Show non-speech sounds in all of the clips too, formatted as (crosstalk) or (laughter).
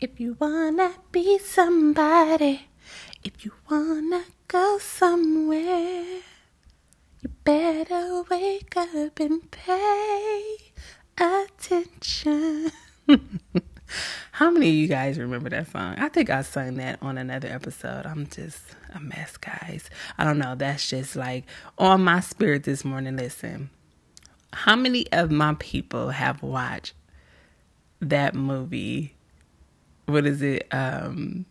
If you wanna be somebody, if you wanna go somewhere, you better wake up and pay attention. (laughs) How many of you guys remember that song? I think I sung that on another episode. I'm just a mess, guys. I don't know. That's just like on my spirit this morning. Listen, how many of my people have watched that movie? What is it? Um,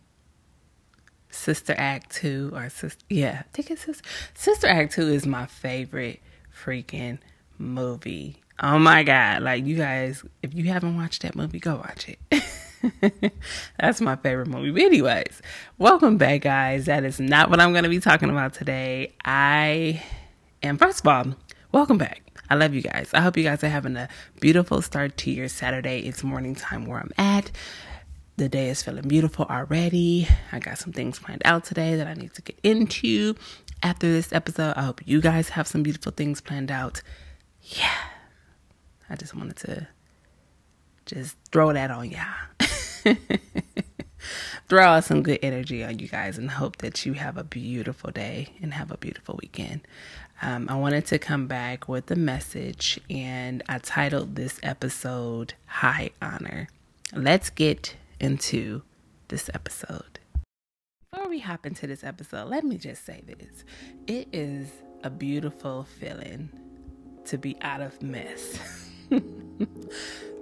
Sister Act 2 or Sister yeah, I think it's Sister, Sister Act 2 is my favorite freaking movie. Oh my god, like you guys if you haven't watched that movie, go watch it. (laughs) That's my favorite movie. But anyways, welcome back guys. That is not what I'm going to be talking about today. I am first of all, welcome back. I love you guys. I hope you guys are having a beautiful start to your Saturday. It's morning time where I'm at. The day is feeling beautiful already. I got some things planned out today that I need to get into after this episode. I hope you guys have some beautiful things planned out. Yeah. I just wanted to just throw that on y'all. (laughs) throw out some good energy on you guys and hope that you have a beautiful day and have a beautiful weekend. Um, I wanted to come back with a message, and I titled this episode High Honor. Let's get into this episode. Before we hop into this episode, let me just say this it is a beautiful feeling to be out of mess. (laughs)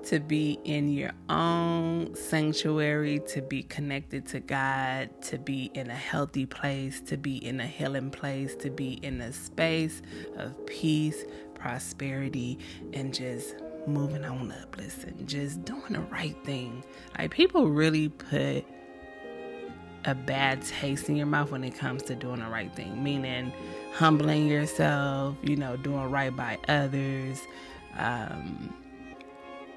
to be in your own sanctuary, to be connected to God, to be in a healthy place, to be in a healing place, to be in a space of peace, prosperity, and just moving on up. Listen, just doing the right thing. Like people really put a bad taste in your mouth when it comes to doing the right thing, meaning humbling yourself, you know, doing right by others, um,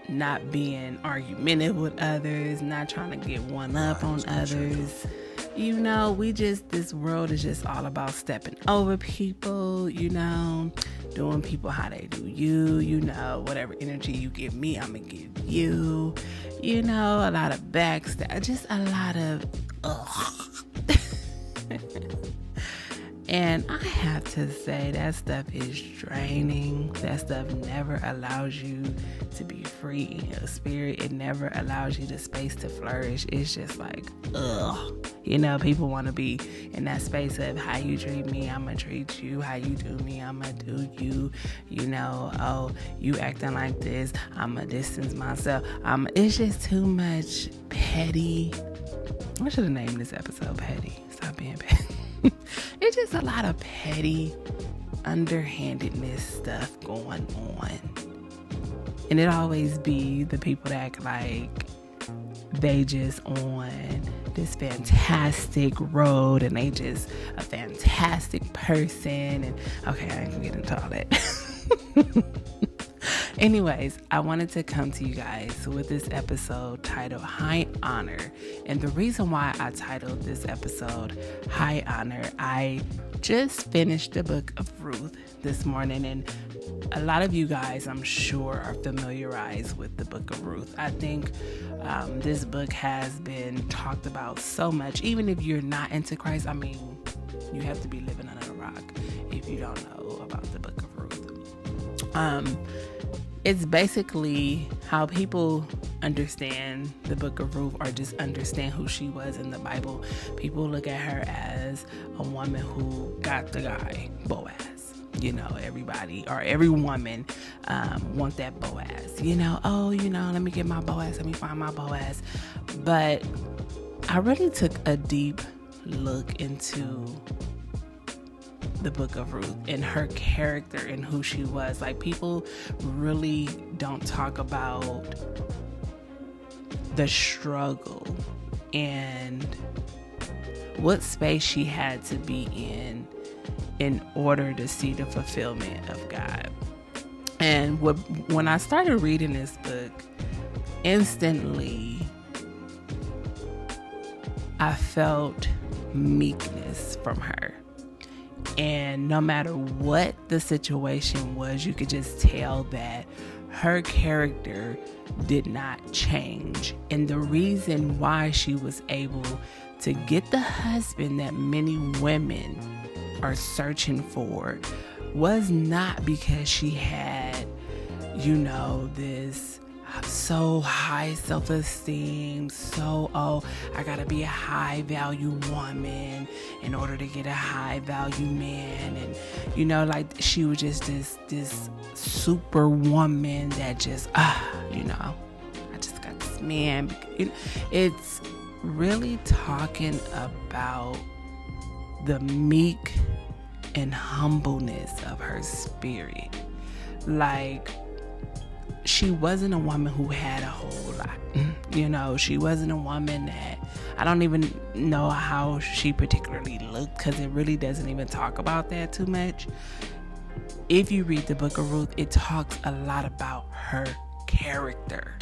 not being argumentative with others, not trying to get one up on others. You know, we just, this world is just all about stepping over people, you know, doing people how they do you, you know, whatever energy you give me, I'm gonna give you, you know, a lot of backstab, just a lot of ugh. And I have to say that stuff is draining. That stuff never allows you to be free in your spirit. It never allows you the space to flourish. It's just like, ugh. You know, people want to be in that space of how you treat me, I'm going to treat you. How you do me, I'm going to do you. You know, oh, you acting like this, I'm going to distance myself. Um, it's just too much petty. I should have named this episode Petty. Stop being petty. (laughs) (laughs) it's just a lot of petty, underhandedness stuff going on. And it always be the people that act like they just on this fantastic road and they just a fantastic person and okay I ain't gonna get into all that. (laughs) Anyways, I wanted to come to you guys with this episode titled High Honor. And the reason why I titled this episode High Honor, I just finished the book of Ruth this morning, and a lot of you guys, I'm sure, are familiarized with the book of Ruth. I think um, this book has been talked about so much, even if you're not into Christ. I mean, you have to be living under a rock if you don't know about the book of Ruth. Um, it's basically how people understand the book of Ruth or just understand who she was in the Bible. People look at her as a woman who got the guy, Boaz. You know, everybody or every woman um, want that Boaz. You know, oh, you know, let me get my Boaz, let me find my Boaz. But I really took a deep look into the book of Ruth and her character and who she was. Like, people really don't talk about the struggle and what space she had to be in in order to see the fulfillment of God. And what, when I started reading this book, instantly I felt meekness from her. And no matter what the situation was, you could just tell that her character did not change. And the reason why she was able to get the husband that many women are searching for was not because she had, you know, this so high self esteem, so, oh, I gotta be a high value woman in order to get a high value man. And, you know, like she was just this, this super woman that just, ah, you know, I just got this man. It's really talking about the meek and humbleness of her spirit. Like, she wasn't a woman who had a whole lot. Mm. You know, she wasn't a woman that I don't even know how she particularly looked because it really doesn't even talk about that too much. If you read the book of Ruth, it talks a lot about her character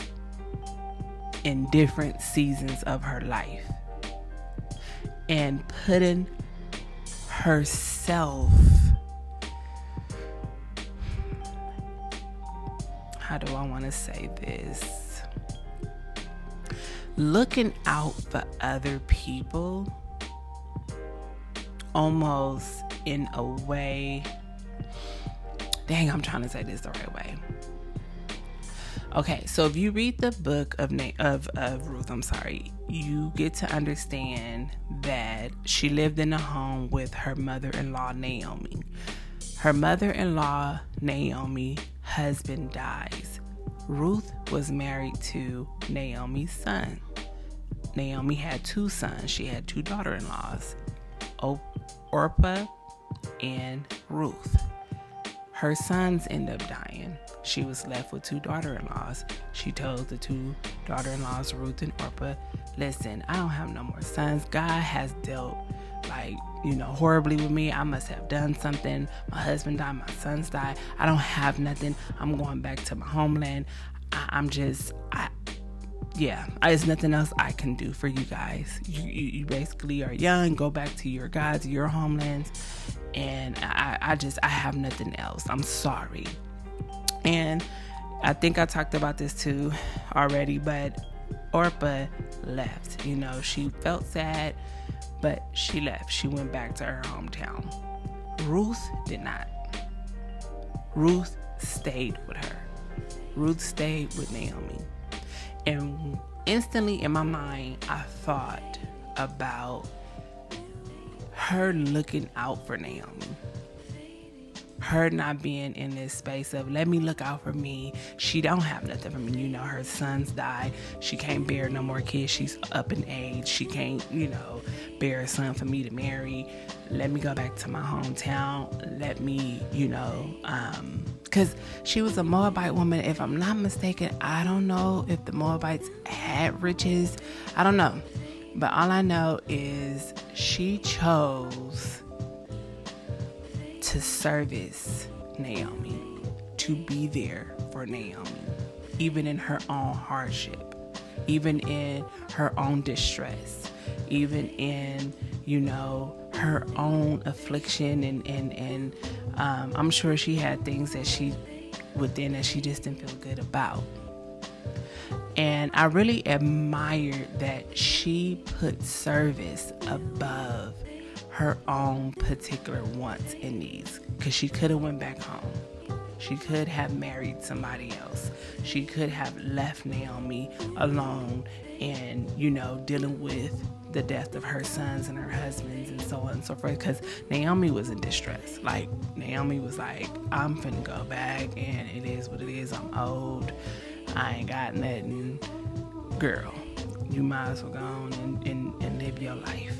in different seasons of her life and putting herself how do I want to say this? Looking out for other people almost in a way. Dang, I'm trying to say this the right way. Okay, so if you read the book of Na- of, of Ruth, I'm sorry, you get to understand that she lived in a home with her mother-in-law Naomi. Her mother-in-law Naomi husband dies. Ruth was married to Naomi's son. Naomi had two sons. She had two daughter-in-laws, Orpah and Ruth. Her sons end up dying she was left with two daughter in laws. She told the two daughter in laws, Ruth and Orpah, listen, I don't have no more sons. God has dealt like, you know, horribly with me. I must have done something. My husband died, my sons died. I don't have nothing. I'm going back to my homeland. I, am just, I, yeah, I, there's nothing else I can do for you guys. You, you, you basically are young. Go back to your gods, your homelands, and I, I just, I have nothing else. I'm sorry. And I think I talked about this too already, but Orpah left. You know, she felt sad, but she left. She went back to her hometown. Ruth did not. Ruth stayed with her. Ruth stayed with Naomi. And instantly in my mind, I thought about her looking out for Naomi her not being in this space of let me look out for me. She don't have nothing for me. You know, her sons died. She can't bear no more kids. She's up in age. She can't, you know, bear a son for me to marry. Let me go back to my hometown. Let me, you know, um, because she was a Moabite woman. If I'm not mistaken, I don't know if the Moabites had riches. I don't know. But all I know is she chose to service Naomi, to be there for Naomi, even in her own hardship, even in her own distress, even in, you know, her own affliction and and and um, I'm sure she had things that she within that she just didn't feel good about. And I really admired that she put service above her own particular wants and needs. Because she could have went back home. She could have married somebody else. She could have left naomi alone and you know dealing with the death of her sons and her husbands and so on and so forth. Because naomi was in distress. Like naomi was like i'm finna go back and it is what it is. I'm old. I ain't got nothing. Girl you might as well go on and, and, and live your life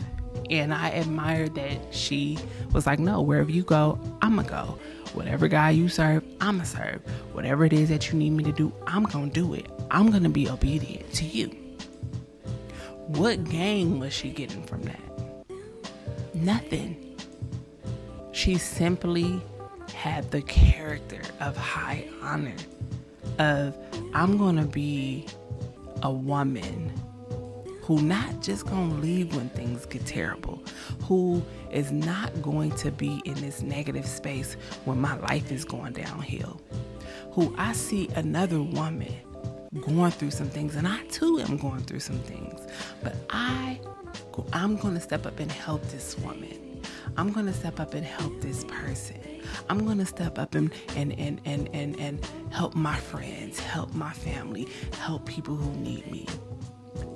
and I admired that she was like, no, wherever you go, I'm going to go. Whatever guy you serve, I'm going to serve. Whatever it is that you need me to do, I'm going to do it. I'm going to be obedient to you. What gain was she getting from that? Nothing. She simply had the character of high honor, of I'm going to be a woman who not just gonna leave when things get terrible, who is not going to be in this negative space when my life is going downhill, who I see another woman going through some things and I too am going through some things. But I I'm to step up and help this woman. I'm to step up and help this person. I'm to step up and, and, and, and, and, and help my friends, help my family, help people who need me.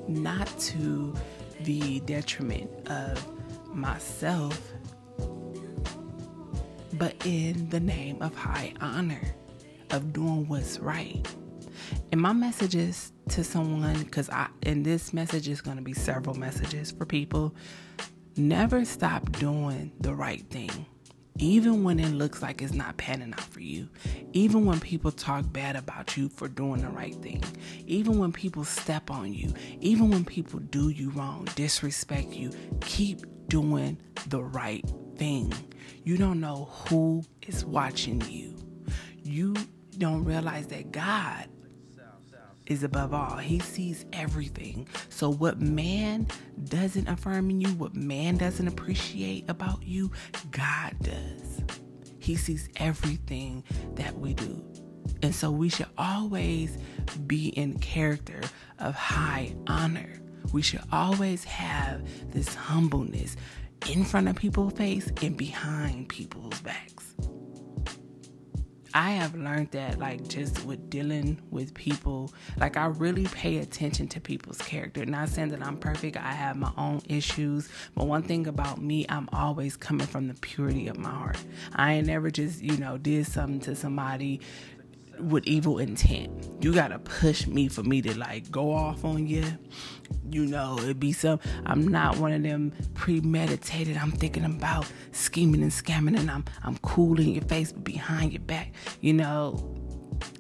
Not to the detriment of myself, but in the name of high honor, of doing what's right. And my message is to someone, because I, and this message is going to be several messages for people, never stop doing the right thing. Even when it looks like it's not panning out for you, even when people talk bad about you for doing the right thing, even when people step on you, even when people do you wrong, disrespect you, keep doing the right thing. You don't know who is watching you. You don't realize that God is above all. He sees everything. So, what man doesn't affirm in you, what man doesn't appreciate about you, God does. He sees everything that we do. And so, we should always be in character of high honor. We should always have this humbleness in front of people's face and behind people's backs. I have learned that, like, just with dealing with people, like, I really pay attention to people's character. Not saying that I'm perfect, I have my own issues, but one thing about me, I'm always coming from the purity of my heart. I ain't never just, you know, did something to somebody with evil intent. You gotta push me for me to like go off on you. You know, it'd be some. I'm not one of them premeditated. I'm thinking about scheming and scamming, and I'm I'm cool in your face, but behind your back. You know,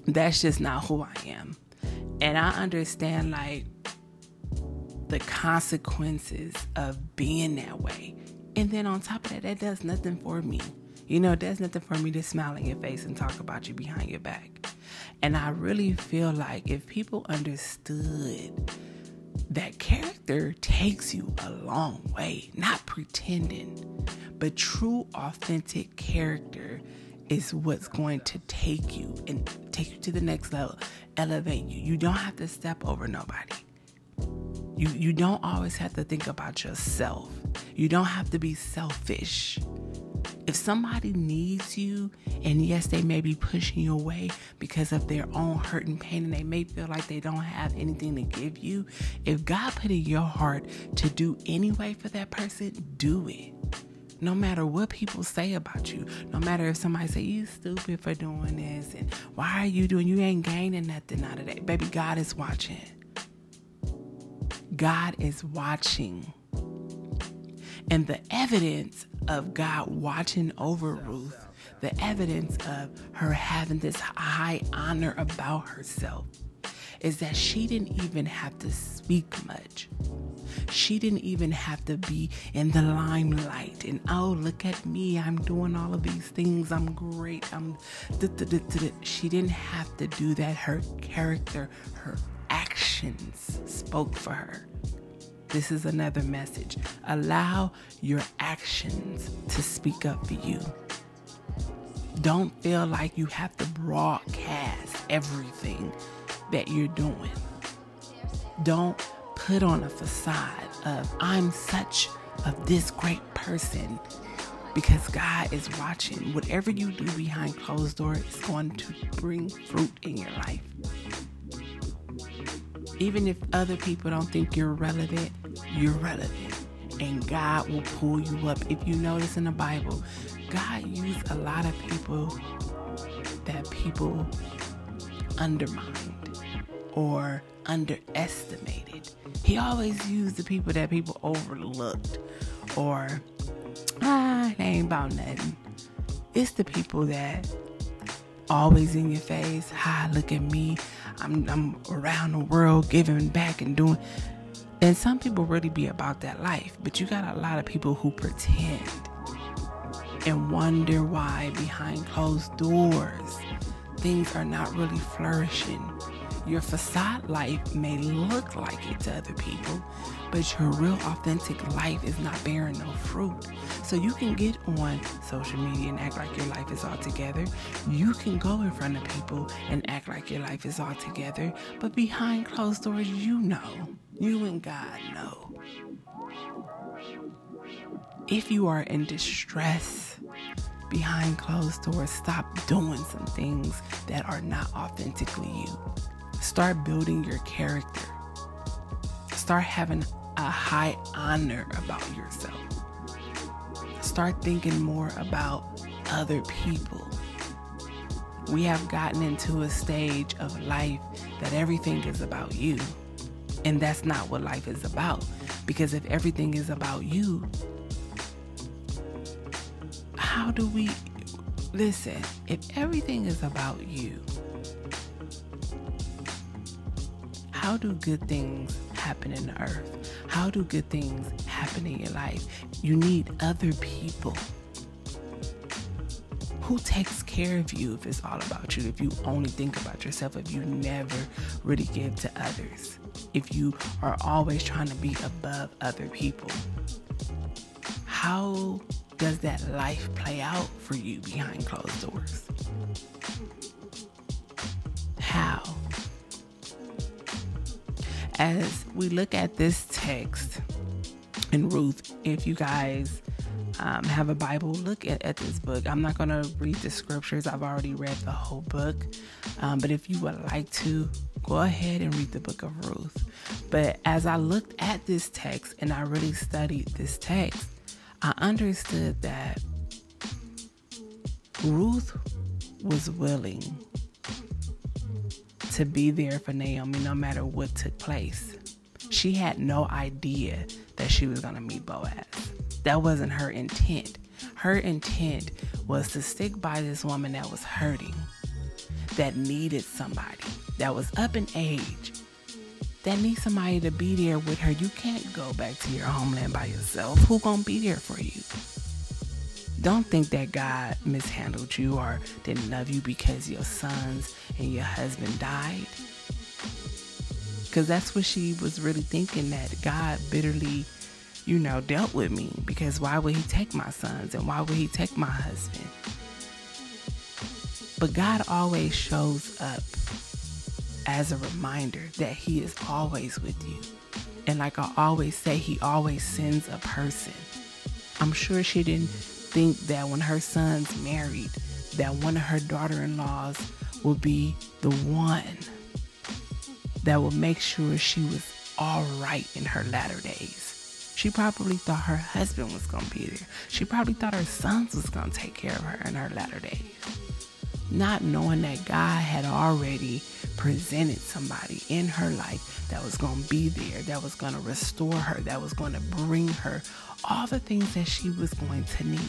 that's just not who I am. And I understand like the consequences of being that way. And then on top of that, that does nothing for me. You know, there's nothing for me to smile in your face and talk about you behind your back. And I really feel like if people understood that character takes you a long way, not pretending, but true, authentic character is what's going to take you and take you to the next level, elevate you. You don't have to step over nobody. You you don't always have to think about yourself. You don't have to be selfish. If somebody needs you, and yes, they may be pushing you away because of their own hurt and pain, and they may feel like they don't have anything to give you, if God put in your heart to do anyway for that person, do it. No matter what people say about you, no matter if somebody say you stupid for doing this, and why are you doing? You ain't gaining nothing out of that, baby. God is watching. God is watching. And the evidence of God watching over Ruth, the evidence of her having this high honor about herself, is that she didn't even have to speak much. She didn't even have to be in the limelight and oh, look at me, I'm doing all of these things, I'm great. I'm she didn't have to do that. Her character, her actions spoke for her. This is another message. Allow your actions to speak up for you. Don't feel like you have to broadcast everything that you're doing. Don't put on a facade of, I'm such of this great person because God is watching. Whatever you do behind closed doors is going to bring fruit in your life. Even if other people don't think you're relevant, you're relevant. And God will pull you up. If you notice in the Bible, God used a lot of people that people undermined or underestimated. He always used the people that people overlooked or, ah, they ain't about nothing. It's the people that always in your face. Hi, look at me. I'm, I'm around the world giving back and doing. And some people really be about that life, but you got a lot of people who pretend and wonder why behind closed doors things are not really flourishing. Your facade life may look like it to other people, but your real authentic life is not bearing no fruit. So you can get on social media and act like your life is all together. You can go in front of people and act like your life is all together, but behind closed doors, you know. You and God know. If you are in distress behind closed doors, stop doing some things that are not authentically you. Start building your character. Start having a high honor about yourself. Start thinking more about other people. We have gotten into a stage of life that everything is about you. And that's not what life is about. Because if everything is about you, how do we listen? If everything is about you, how do good things happen in the earth? How do good things happen in your life? You need other people. Who takes care of you if it's all about you? If you only think about yourself, if you never really give to others, if you are always trying to be above other people, how does that life play out for you behind closed doors? How? As we look at this text in Ruth, if you guys um, have a Bible, look at, at this book. I'm not going to read the scriptures, I've already read the whole book. Um, but if you would like to, go ahead and read the book of Ruth. But as I looked at this text and I really studied this text, I understood that Ruth was willing to be there for Naomi no matter what took place. She had no idea that she was going to meet Boaz. That wasn't her intent. Her intent was to stick by this woman that was hurting, that needed somebody, that was up in age, that needs somebody to be there with her. You can't go back to your homeland by yourself. Who gonna be there for you? Don't think that God mishandled you or didn't love you because your sons and your husband died. Because that's what she was really thinking that God bitterly, you know, dealt with me. Because why would he take my sons and why would he take my husband? But God always shows up as a reminder that He is always with you. And like I always say, He always sends a person. I'm sure she didn't think that when her sons married, that one of her daughter in laws would be the one that would make sure she was all right in her latter days. She probably thought her husband was going to be there. She probably thought her sons was going to take care of her in her latter days. Not knowing that God had already presented somebody in her life that was going to be there, that was going to restore her, that was going to bring her all the things that she was going to need.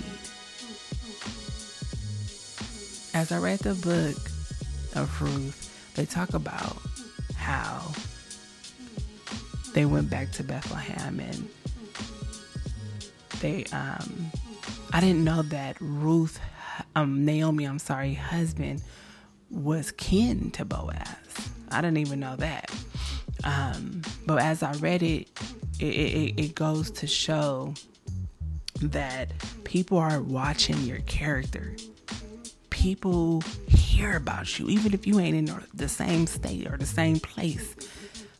As I read the book of Ruth, they talk about how they went back to Bethlehem and they um I didn't know that Ruth um Naomi, I'm sorry, husband was kin to Boaz. I didn't even know that. Um, but as I read it, it, it, it goes to show that people are watching your character. People hear about you, even if you ain't in the same state or the same place.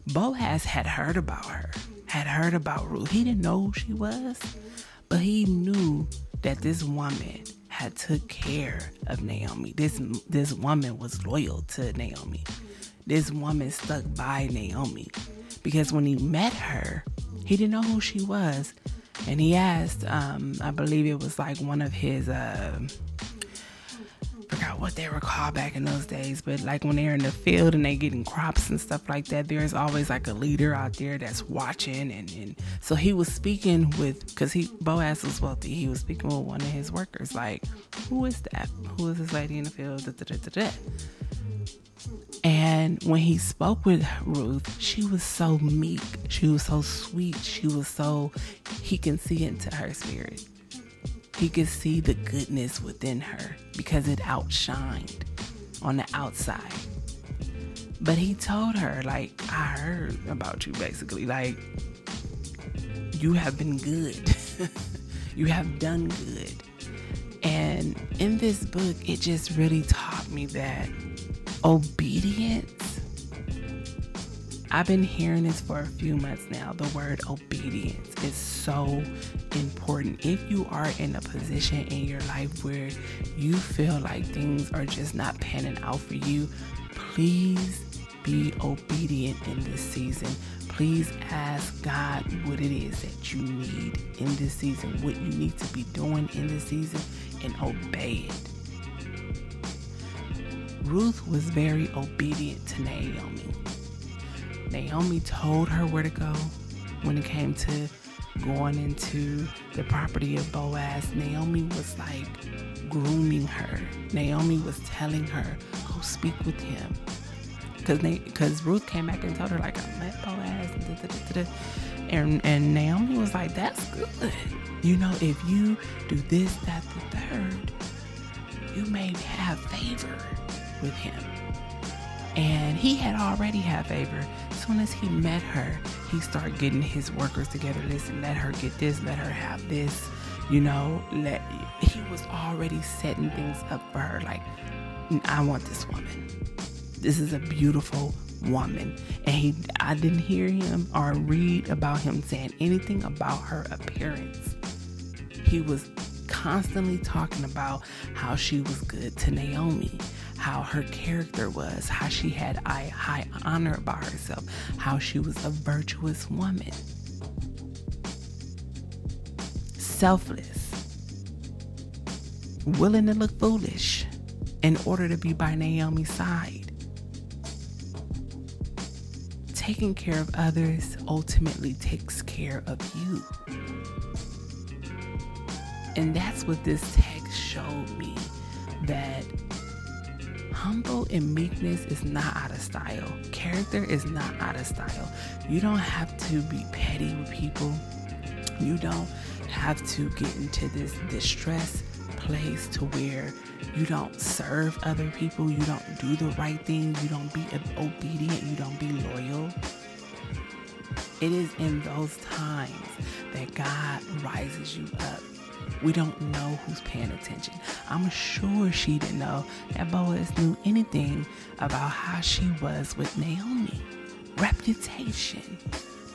Boaz had heard about her, had heard about Ruth. He didn't know who she was, but he knew that this woman had took care of Naomi. This this woman was loyal to Naomi. This woman stuck by Naomi because when he met her, he didn't know who she was, and he asked. Um, I believe it was like one of his. Uh, forgot what they were called back in those days, but like when they're in the field and they're getting crops and stuff like that, there's always like a leader out there that's watching. And, and so he was speaking with, because he Boaz was wealthy, he was speaking with one of his workers, like, who is that? Who is this lady in the field? Da, da, da, and when he spoke with Ruth, she was so meek. She was so sweet. She was so, he can see into her spirit. He could see the goodness within her because it outshined on the outside. But he told her, like, I heard about you basically. Like, you have been good. (laughs) you have done good. And in this book, it just really taught me that obedience. I've been hearing this for a few months now. The word obedience is so important. If you are in a position in your life where you feel like things are just not panning out for you, please be obedient in this season. Please ask God what it is that you need in this season, what you need to be doing in this season, and obey it. Ruth was very obedient to Naomi. Naomi told her where to go when it came to going into the property of Boaz. Naomi was like grooming her. Naomi was telling her, "Go speak with him." Because because Ruth came back and told her like I met Boaz and, and and Naomi was like, "That's good." You know, if you do this, that, the third, you may have favor with him. And he had already had favor. As soon as he met her, he started getting his workers together. Listen, let her get this, let her have this. You know, let he was already setting things up for her. Like, I want this woman. This is a beautiful woman. And he I didn't hear him or read about him saying anything about her appearance he was constantly talking about how she was good to Naomi, how her character was, how she had high honor by herself, how she was a virtuous woman, selfless, willing to look foolish in order to be by Naomi's side. Taking care of others ultimately takes care of you. And that's what this text showed me that humble and meekness is not out of style. Character is not out of style. You don't have to be petty with people. You don't have to get into this distress place to where you don't serve other people, you don't do the right thing, you don't be obedient, you don't be loyal. It is in those times that God rises you up we don't know who's paying attention. I'm sure she didn't know that Boaz knew anything about how she was with Naomi. Reputation.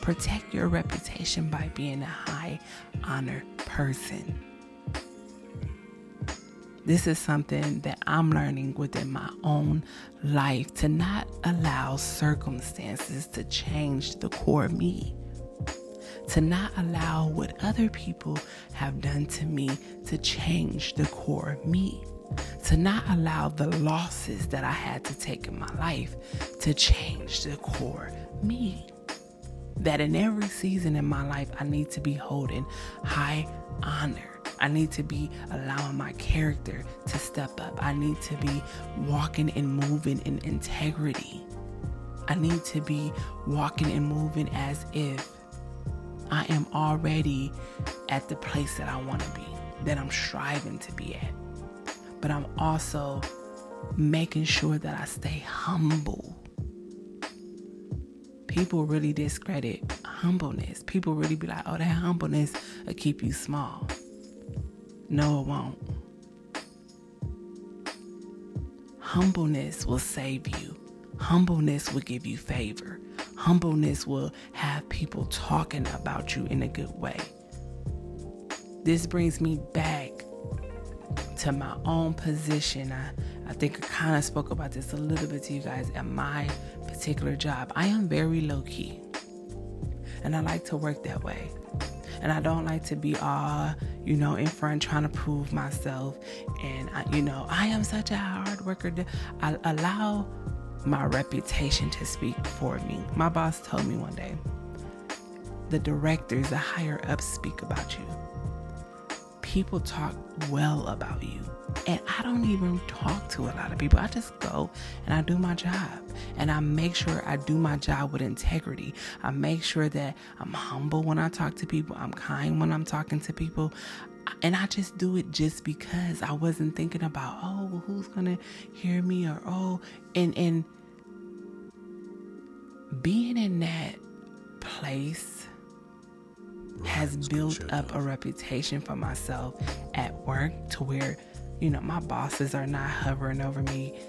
Protect your reputation by being a high honor person. This is something that I'm learning within my own life to not allow circumstances to change the core me to not allow what other people have done to me to change the core me, to not allow the losses that I had to take in my life to change the core me. That in every season in my life, I need to be holding high honor. I need to be allowing my character to step up. I need to be walking and moving in integrity. I need to be walking and moving as if I am already at the place that I want to be, that I'm striving to be at. But I'm also making sure that I stay humble. People really discredit humbleness. People really be like, oh, that humbleness will keep you small. No, it won't. Humbleness will save you. Humbleness will give you favor. Humbleness will have people talking about you in a good way. This brings me back to my own position. I, I think I kind of spoke about this a little bit to you guys at my particular job. I am very low key, and I like to work that way. And I don't like to be all, you know, in front trying to prove myself. And, I, you know, I am such a hard worker. I allow my reputation to speak for me. My boss told me one day the directors, the higher ups speak about you. People talk well about you. And I don't even talk to a lot of people. I just go and I do my job. And I make sure I do my job with integrity. I make sure that I'm humble when I talk to people. I'm kind when I'm talking to people. And I just do it just because I wasn't thinking about, oh, who's going to hear me or, oh, and, and, being in that place has built up a reputation for myself at work to where you know my bosses are not hovering over me.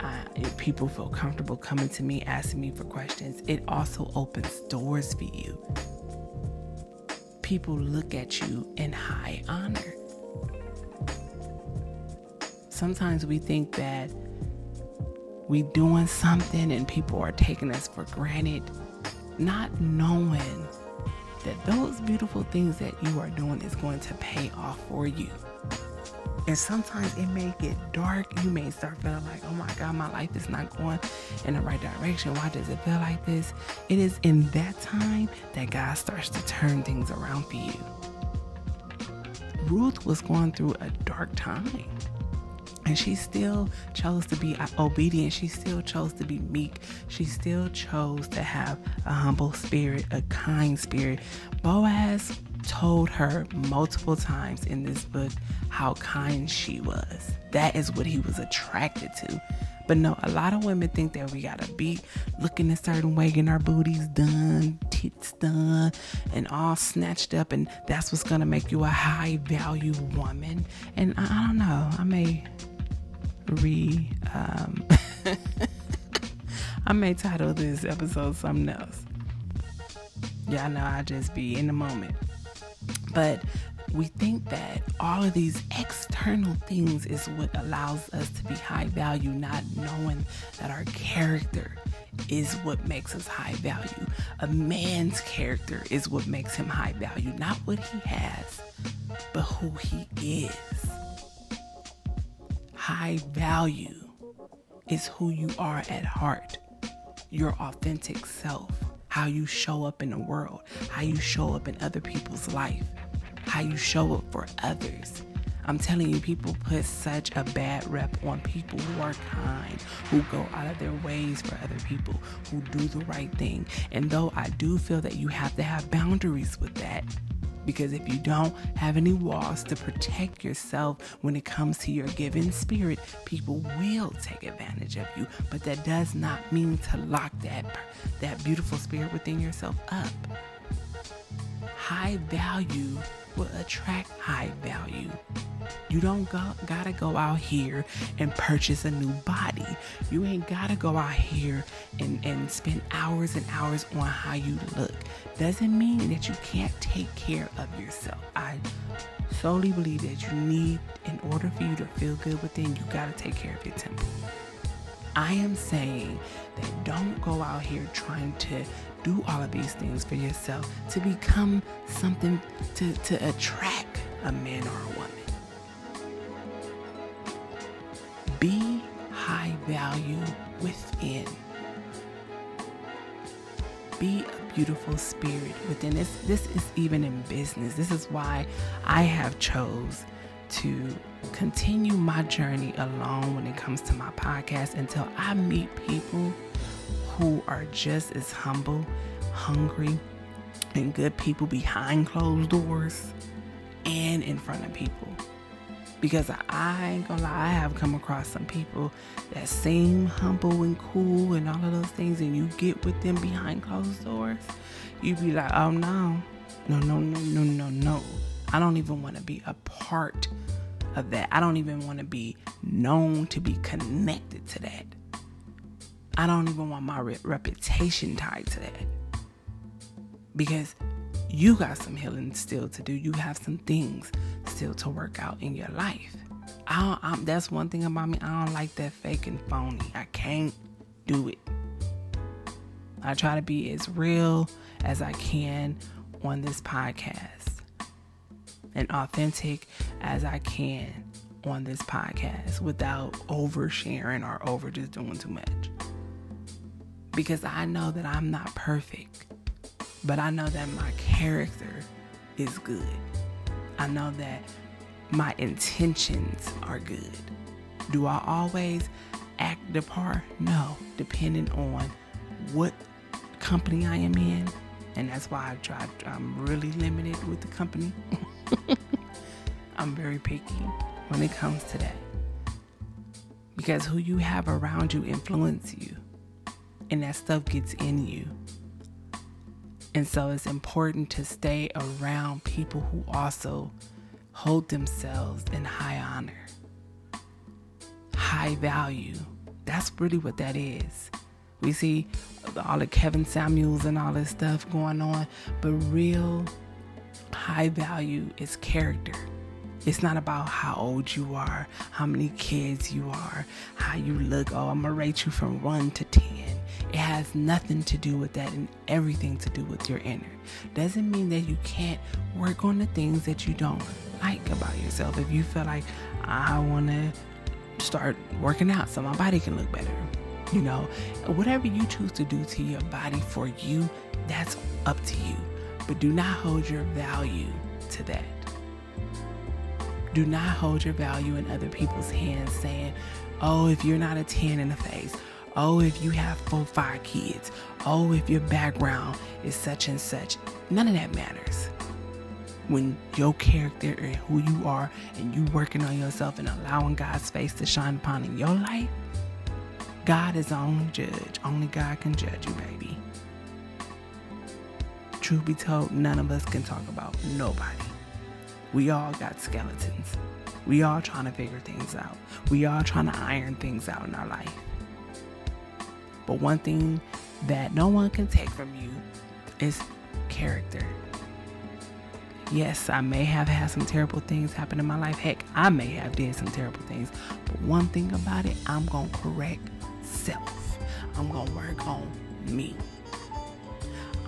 Uh, people feel comfortable coming to me asking me for questions. It also opens doors for you. People look at you in high honor. Sometimes we think that we doing something and people are taking us for granted not knowing that those beautiful things that you are doing is going to pay off for you. And sometimes it may get dark. You may start feeling like, oh my God, my life is not going in the right direction. Why does it feel like this? It is in that time that God starts to turn things around for you. Ruth was going through a dark time. And she still chose to be obedient. She still chose to be meek. She still chose to have a humble spirit, a kind spirit. Boaz told her multiple times in this book how kind she was. That is what he was attracted to. But no, a lot of women think that we gotta be looking a certain way, getting our booties done, tits done, and all snatched up, and that's what's gonna make you a high value woman. And I, I don't know, I may re um, (laughs) I may title this episode something else. I know I just be in the moment. But we think that all of these external things is what allows us to be high value, not knowing that our character is what makes us high value. A man's character is what makes him high value, not what he has, but who he is high value is who you are at heart, your authentic self, how you show up in the world, how you show up in other people's life, how you show up for others. I'm telling you, people put such a bad rep on people who are kind, who go out of their ways for other people, who do the right thing. And though I do feel that you have to have boundaries with that, because if you don't have any walls to protect yourself when it comes to your given spirit, people will take advantage of you. But that does not mean to lock that, that beautiful spirit within yourself up. High value will attract high value. You don't go, gotta go out here and purchase a new body. You ain't gotta go out here and, and spend hours and hours on how you look. Doesn't mean that you can't take care of yourself. I solely believe that you need, in order for you to feel good within, you gotta take care of your temple. I am saying that don't go out here trying to do all of these things for yourself to become something to, to attract a man or a woman. Be high value within. Be a beautiful spirit within. This this is even in business. This is why I have chose to continue my journey alone when it comes to my podcast until I meet people who are just as humble, hungry, and good people behind closed doors and in front of people. Because I ain't gonna lie, I have come across some people that seem humble and cool and all of those things, and you get with them behind closed doors, you be like, oh no, no, no, no, no, no, no. I don't even wanna be a part of that. I don't even wanna be known to be connected to that. I don't even want my re- reputation tied to that. Because you got some healing still to do. You have some things still to work out in your life. I I'm, that's one thing about me. I don't like that fake and phony. I can't do it. I try to be as real as I can on this podcast and authentic as I can on this podcast without oversharing or over just doing too much because I know that I'm not perfect, but I know that my character is good. I know that my intentions are good. Do I always act the part? No, depending on what company I am in. And that's why I try, I'm really limited with the company. (laughs) I'm very picky when it comes to that. Because who you have around you influence you. And that stuff gets in you. And so it's important to stay around people who also hold themselves in high honor, high value. That's really what that is. We see all the Kevin Samuels and all this stuff going on, but real high value is character. It's not about how old you are, how many kids you are, how you look. Oh, I'm gonna rate you from one to 10. It has nothing to do with that and everything to do with your inner. Doesn't mean that you can't work on the things that you don't like about yourself. If you feel like I wanna start working out so my body can look better, you know, whatever you choose to do to your body for you, that's up to you. But do not hold your value to that. Do not hold your value in other people's hands saying, oh, if you're not a 10 in the face, oh, if you have four, five kids, oh, if your background is such and such. None of that matters. When your character and who you are and you working on yourself and allowing God's face to shine upon in your life, God is the only judge. Only God can judge you, baby. Truth be told, none of us can talk about nobody. We all got skeletons. We all trying to figure things out. We all trying to iron things out in our life. But one thing that no one can take from you is character. Yes, I may have had some terrible things happen in my life. Heck, I may have did some terrible things. But one thing about it, I'm going to correct self. I'm going to work on me.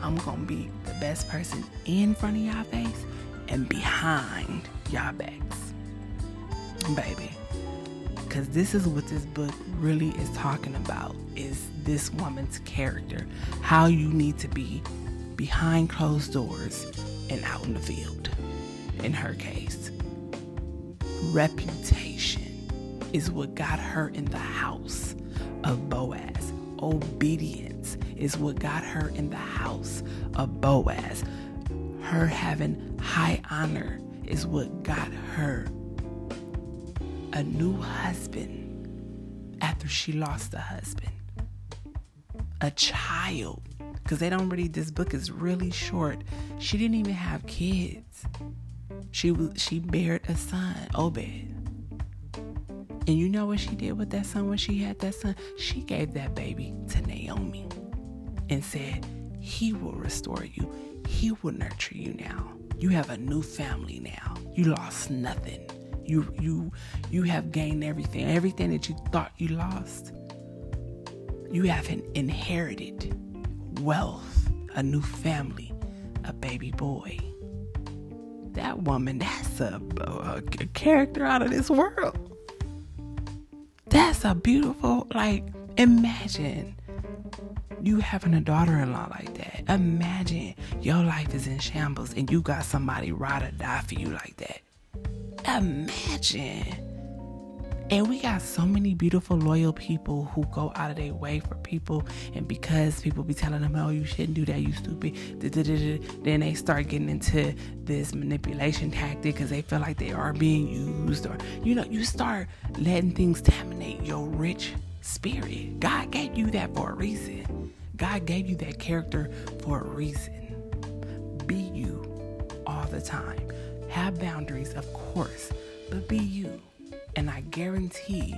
I'm going to be the best person in front of y'all face and behind y'all backs. Baby. Because this is what this book really is talking about is this woman's character. How you need to be behind closed doors and out in the field. In her case. Reputation is what got her in the house of Boaz. Obedience is what got her in the house of Boaz. Her having high honor is what got her a new husband after she lost a husband. A child. Because they don't really, this book is really short. She didn't even have kids. She she bared a son, Obed. And you know what she did with that son when she had that son? She gave that baby to Naomi and said, He will restore you, He will nurture you now. You have a new family now. You lost nothing. You you you have gained everything. Everything that you thought you lost. You have inherited wealth, a new family, a baby boy. That woman, that's a, a, a character out of this world. That's a beautiful, like, imagine you having a daughter in law like that. Imagine your life is in shambles and you got somebody ride or die for you like that. Imagine. And we got so many beautiful, loyal people who go out of their way for people. And because people be telling them, oh, you shouldn't do that, you stupid, then they start getting into this manipulation tactic because they feel like they are being used. Or, you know, you start letting things contaminate your rich spirit. God gave you that for a reason. God gave you that character for a reason. Be you all the time. Have boundaries, of course, but be you. And I guarantee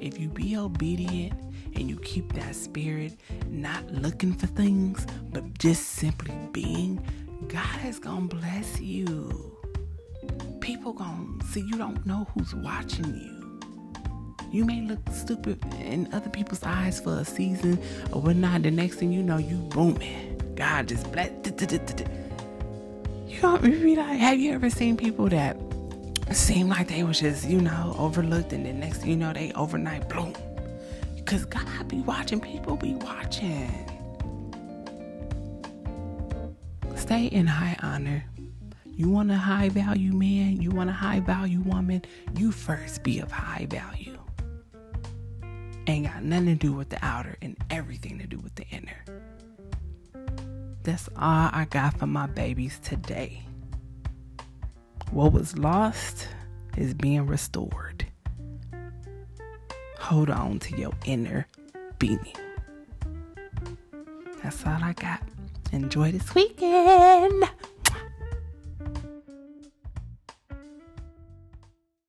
if you be obedient and you keep that spirit, not looking for things, but just simply being, God is going to bless you. People going to see you don't know who's watching you. You may look stupid in other people's eyes for a season or whatnot. The next thing you know, you booming. God just bless. You know, be like, have you ever seen people that seem like they was just, you know, overlooked and then next you know, they overnight bloom? Because God be watching, people be watching. Stay in high honor. You want a high value man, you want a high value woman, you first be of high value. Ain't got nothing to do with the outer and everything to do with the inner. That's all I got for my babies today. What was lost is being restored. Hold on to your inner being. That's all I got. Enjoy this weekend.